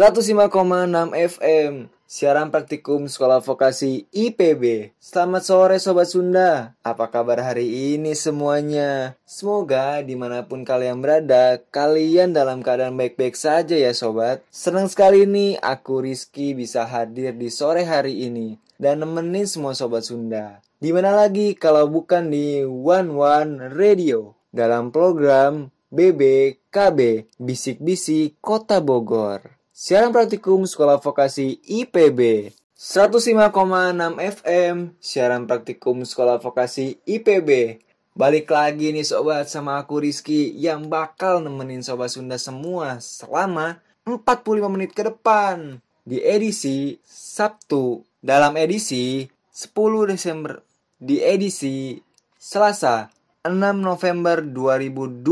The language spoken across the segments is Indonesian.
105,6 FM Siaran praktikum Sekolah Vokasi IPB Selamat sore Sobat Sunda. Apa kabar hari ini semuanya? Semoga di mana pun kalian berada Kalian dalam keadaan baik-baik saja ya Sobat. Senang sekali nih aku Rizky bisa hadir di sore hari ini Dan nemenin semua Sobat Sunda. Di mana lagi kalau bukan di One One Radio Dalam program BBKB Bisik-bisik Kota Bogor Siaran praktikum Sekolah Vokasi IPB 105,6 FM Siaran praktikum Sekolah Vokasi IPB Balik lagi nih sobat sama aku Rizky Yang bakal nemenin sobat Sunda semua Selama 45 menit ke depan Di edisi Sabtu. Dalam edisi 10 Desember Di edisi Selasa 6 November 2020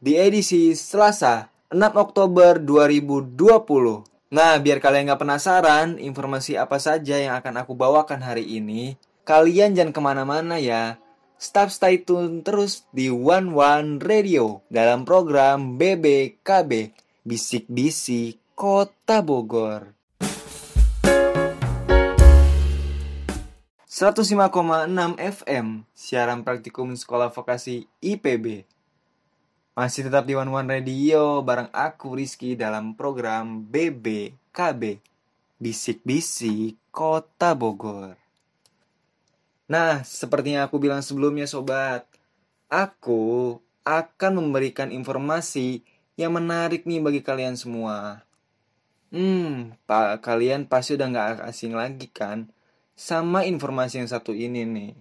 Di edisi Selasa 6 Oktober 2020. Nah, biar kalian nggak penasaran informasi apa saja yang akan aku bawakan hari ini, kalian jangan ke mana-mana ya. Stop stay tune terus di One One Radio dalam program BBKB Bisik-bisik Kota Bogor. 105,6 FM siaran praktikum sekolah vokasi IPB masih tetap di One One Radio bareng aku Rizky dalam program BBKB Bisik-bisik Kota Bogor. Nah, seperti yang aku bilang sebelumnya sobat, aku akan memberikan informasi yang menarik nih bagi kalian semua. Hmm, pak kalian pasti udah nggak asing lagi kan sama informasi yang satu ini nih.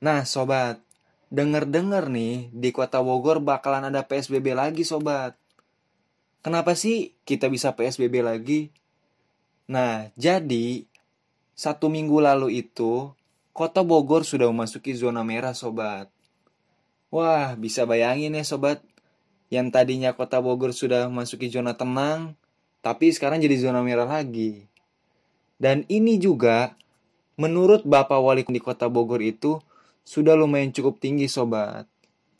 Nah, sobat, Dengar-dengar nih, di kota Bogor bakalan ada PSBB lagi sobat. Kenapa sih kita bisa PSBB lagi? Nah, jadi satu minggu lalu itu, kota Bogor sudah memasuki zona merah sobat. Wah, bisa bayangin ya sobat, yang tadinya kota Bogor sudah memasuki zona tenang, tapi sekarang jadi zona merah lagi. Dan ini juga, menurut Bapak Wali di kota Bogor itu, sudah lumayan cukup tinggi sobat.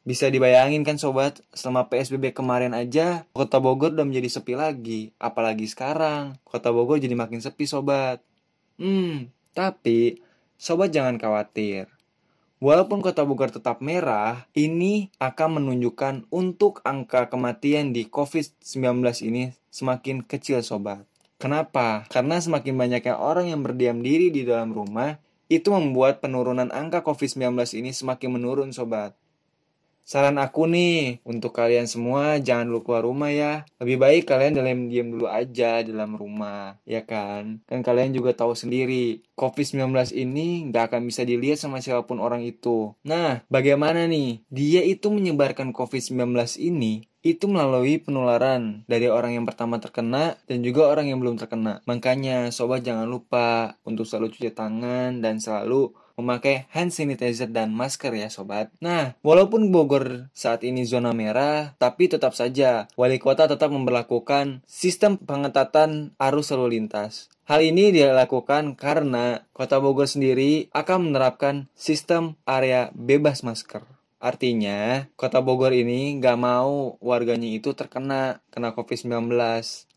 Bisa dibayangin kan sobat, selama PSBB kemarin aja, kota Bogor udah menjadi sepi lagi. Apalagi sekarang, kota Bogor jadi makin sepi sobat. Hmm, tapi sobat jangan khawatir. Walaupun kota Bogor tetap merah, ini akan menunjukkan untuk angka kematian di COVID-19 ini semakin kecil sobat. Kenapa? Karena semakin banyaknya orang yang berdiam diri di dalam rumah, itu membuat penurunan angka COVID-19 ini semakin menurun sobat. Saran aku nih, untuk kalian semua jangan dulu keluar rumah ya. Lebih baik kalian dalam diam dulu aja dalam rumah, ya kan? Kan kalian juga tahu sendiri, COVID-19 ini nggak akan bisa dilihat sama siapa pun orang itu. Nah, bagaimana nih? Dia itu menyebarkan COVID-19 ini itu melalui penularan dari orang yang pertama terkena dan juga orang yang belum terkena. Makanya sobat jangan lupa untuk selalu cuci tangan dan selalu memakai hand sanitizer dan masker ya sobat. Nah, walaupun Bogor saat ini zona merah, tapi tetap saja wali kota tetap memperlakukan sistem pengetatan arus lalu lintas. Hal ini dilakukan karena kota Bogor sendiri akan menerapkan sistem area bebas masker. Artinya, kota Bogor ini nggak mau warganya itu terkena kena COVID-19.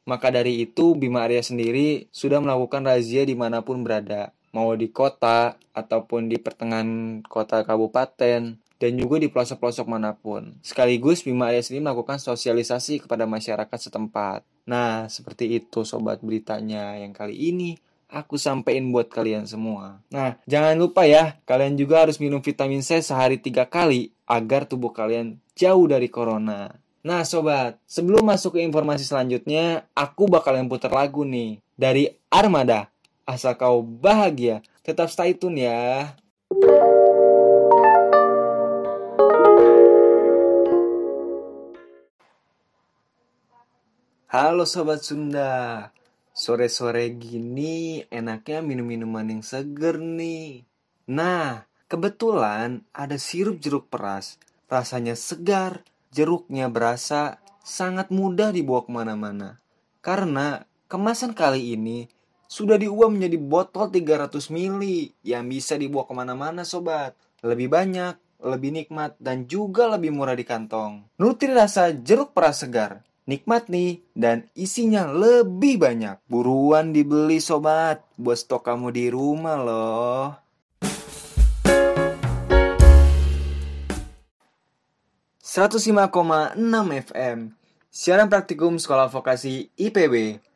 Maka dari itu, Bima Arya sendiri sudah melakukan razia di mana pun berada mau di kota ataupun di pertengahan kota kabupaten dan juga di pelosok-pelosok mana pun. Sekaligus Bima Ayah sendiri melakukan sosialisasi kepada masyarakat setempat. Nah, seperti itu sobat beritanya yang kali ini aku sampaikan buat kalian semua. Nah, jangan lupa ya, kalian juga harus minum vitamin C sehari tiga kali agar tubuh kalian jauh dari corona. Nah sobat, sebelum masuk ke informasi selanjutnya, aku bakalan putar lagu nih dari Armada Asal kau bahagia, tetap stay tune ya. Halo Sobat Sunda. Sore-sore gini enaknya minum minuman yang seger nih. Nah, kebetulan ada sirup jeruk peras. Rasanya segar, jeruknya berasa sangat mudah dibawa ke mana-mana. Karena kemasan kali ini sudah diubah menjadi botol 300 ml yang bisa dibawa ke mana-mana sobat. Lebih banyak, lebih nikmat, dan juga lebih murah di kantong. Nutri rasa jeruk peras segar Nikmat nih, dan isinya lebih banyak. Buruan dibeli sobat, buat stok kamu di rumah loh. enam FM Siaran praktikum Sekolah Vokasi IPB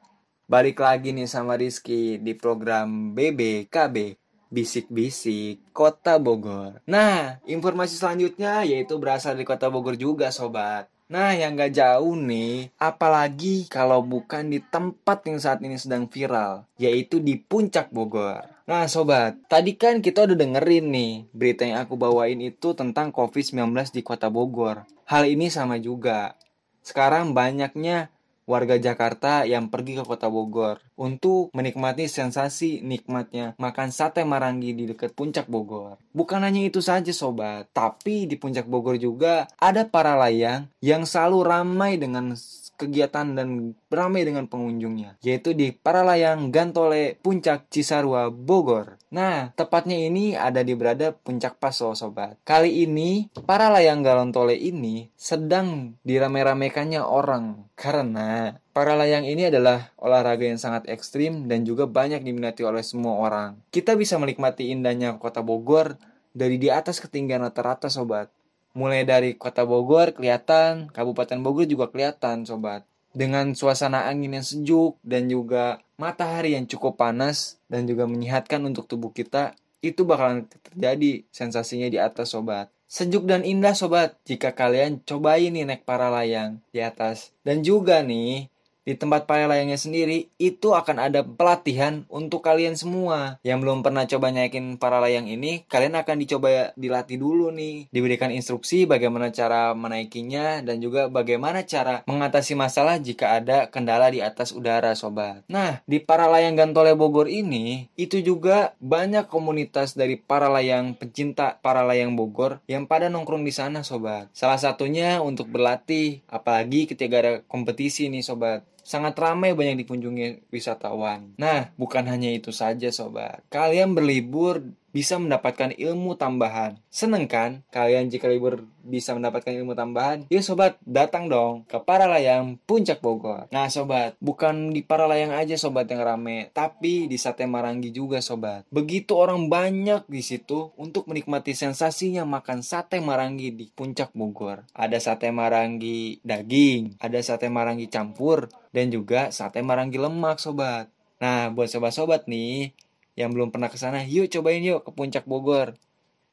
Balik lagi nih sama Rizky di program BBKB Bisik-bisik Kota Bogor Nah, informasi selanjutnya yaitu berasal dari Kota Bogor juga sobat Nah, yang gak jauh nih, apalagi kalau bukan di tempat yang saat ini sedang viral, yaitu di Puncak Bogor. Nah, sobat, tadi kan kita udah dengerin nih berita yang aku bawain itu tentang COVID-19 di Kota Bogor. Hal ini sama juga. Sekarang banyaknya warga Jakarta yang pergi ke kota Bogor untuk menikmati sensasi nikmatnya makan sate marangi di dekat puncak Bogor. Bukan hanya itu saja sobat, tapi di puncak Bogor juga ada para layang yang selalu ramai dengan kegiatan dan beramai dengan pengunjungnya, yaitu di Paralayang Gantole Puncak Cisarua Bogor. Nah, tepatnya ini ada di berada Puncak Paso, sobat. Kali ini, Paralayang Galontole ini sedang dirame-ramekannya orang karena para layang ini adalah olahraga yang sangat ekstrim dan juga banyak diminati oleh semua orang. Kita bisa menikmati indahnya kota Bogor dari di atas ketinggian rata-rata sobat. Mulai dari kota Bogor kelihatan, Kabupaten Bogor juga kelihatan sobat. Dengan suasana angin yang sejuk dan juga matahari yang cukup panas dan juga menyehatkan untuk tubuh kita, itu bakalan terjadi sensasinya di atas sobat. Sejuk dan indah sobat jika kalian cobain nih naik para layang di atas. Dan juga nih di tempat para layangnya sendiri itu akan ada pelatihan untuk kalian semua. Yang belum pernah coba naikin para layang ini kalian akan dicoba dilatih dulu nih. Diberikan instruksi bagaimana cara menaikinya dan juga bagaimana cara mengatasi masalah jika ada kendala di atas udara sobat. Nah di para layang Gantole Bogor ini itu juga banyak komunitas dari para layang pencinta para layang Bogor yang pada nongkrong di sana sobat. Salah satunya untuk berlatih apalagi ketika ada kompetisi nih sobat sangat ramai banyak dikunjungi wisatawan. Nah, bukan hanya itu saja sobat. Kalian berlibur bisa mendapatkan ilmu tambahan. Seneng kan kalian jika libur bisa mendapatkan ilmu tambahan? Yuk sobat, datang dong ke Paralayang Puncak Bogor. Nah sobat, bukan di Paralayang aja sobat yang rame, tapi di Sate Marangi juga sobat. Begitu orang banyak di situ untuk menikmati sensasinya makan sate marangi di Puncak Bogor. Ada sate marangi daging, ada sate marangi campur, dan juga sate marangi lemak sobat. Nah, buat sobat-sobat nih, yang belum pernah ke sana, yuk cobain yuk ke Puncak Bogor.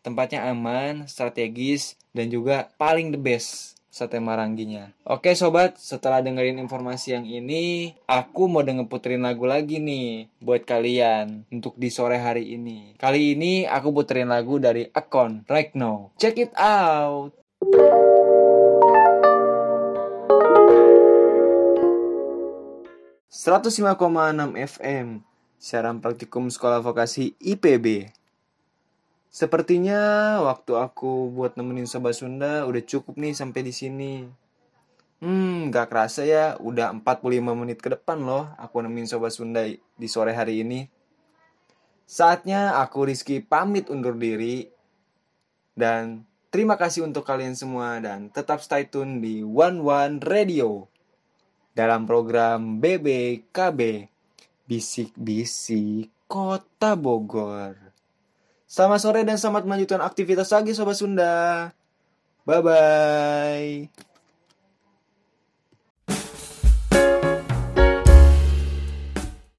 Tempatnya aman, strategis, dan juga paling the best sate maranginya. Oke sobat, setelah dengerin informasi yang ini, aku mau denger puterin lagu lagi nih buat kalian untuk di sore hari ini. Kali ini aku puterin lagu dari Akon, Right Now. Check it out! ...105,6 FM siaran praktikum sekolah vokasi IPB. Sepertinya waktu aku buat nemenin Sobat Sunda udah cukup nih sampai di sini. Hmm, gak kerasa ya, udah 45 menit ke depan loh aku nemenin Sobat Sunda di sore hari ini. Saatnya aku Rizky pamit undur diri. Dan terima kasih untuk kalian semua dan tetap stay tune di One One Radio. Dalam program BBKB bisik-bisik kota Bogor. Selamat sore dan selamat melanjutkan aktivitas lagi Sobat Sunda. Bye-bye.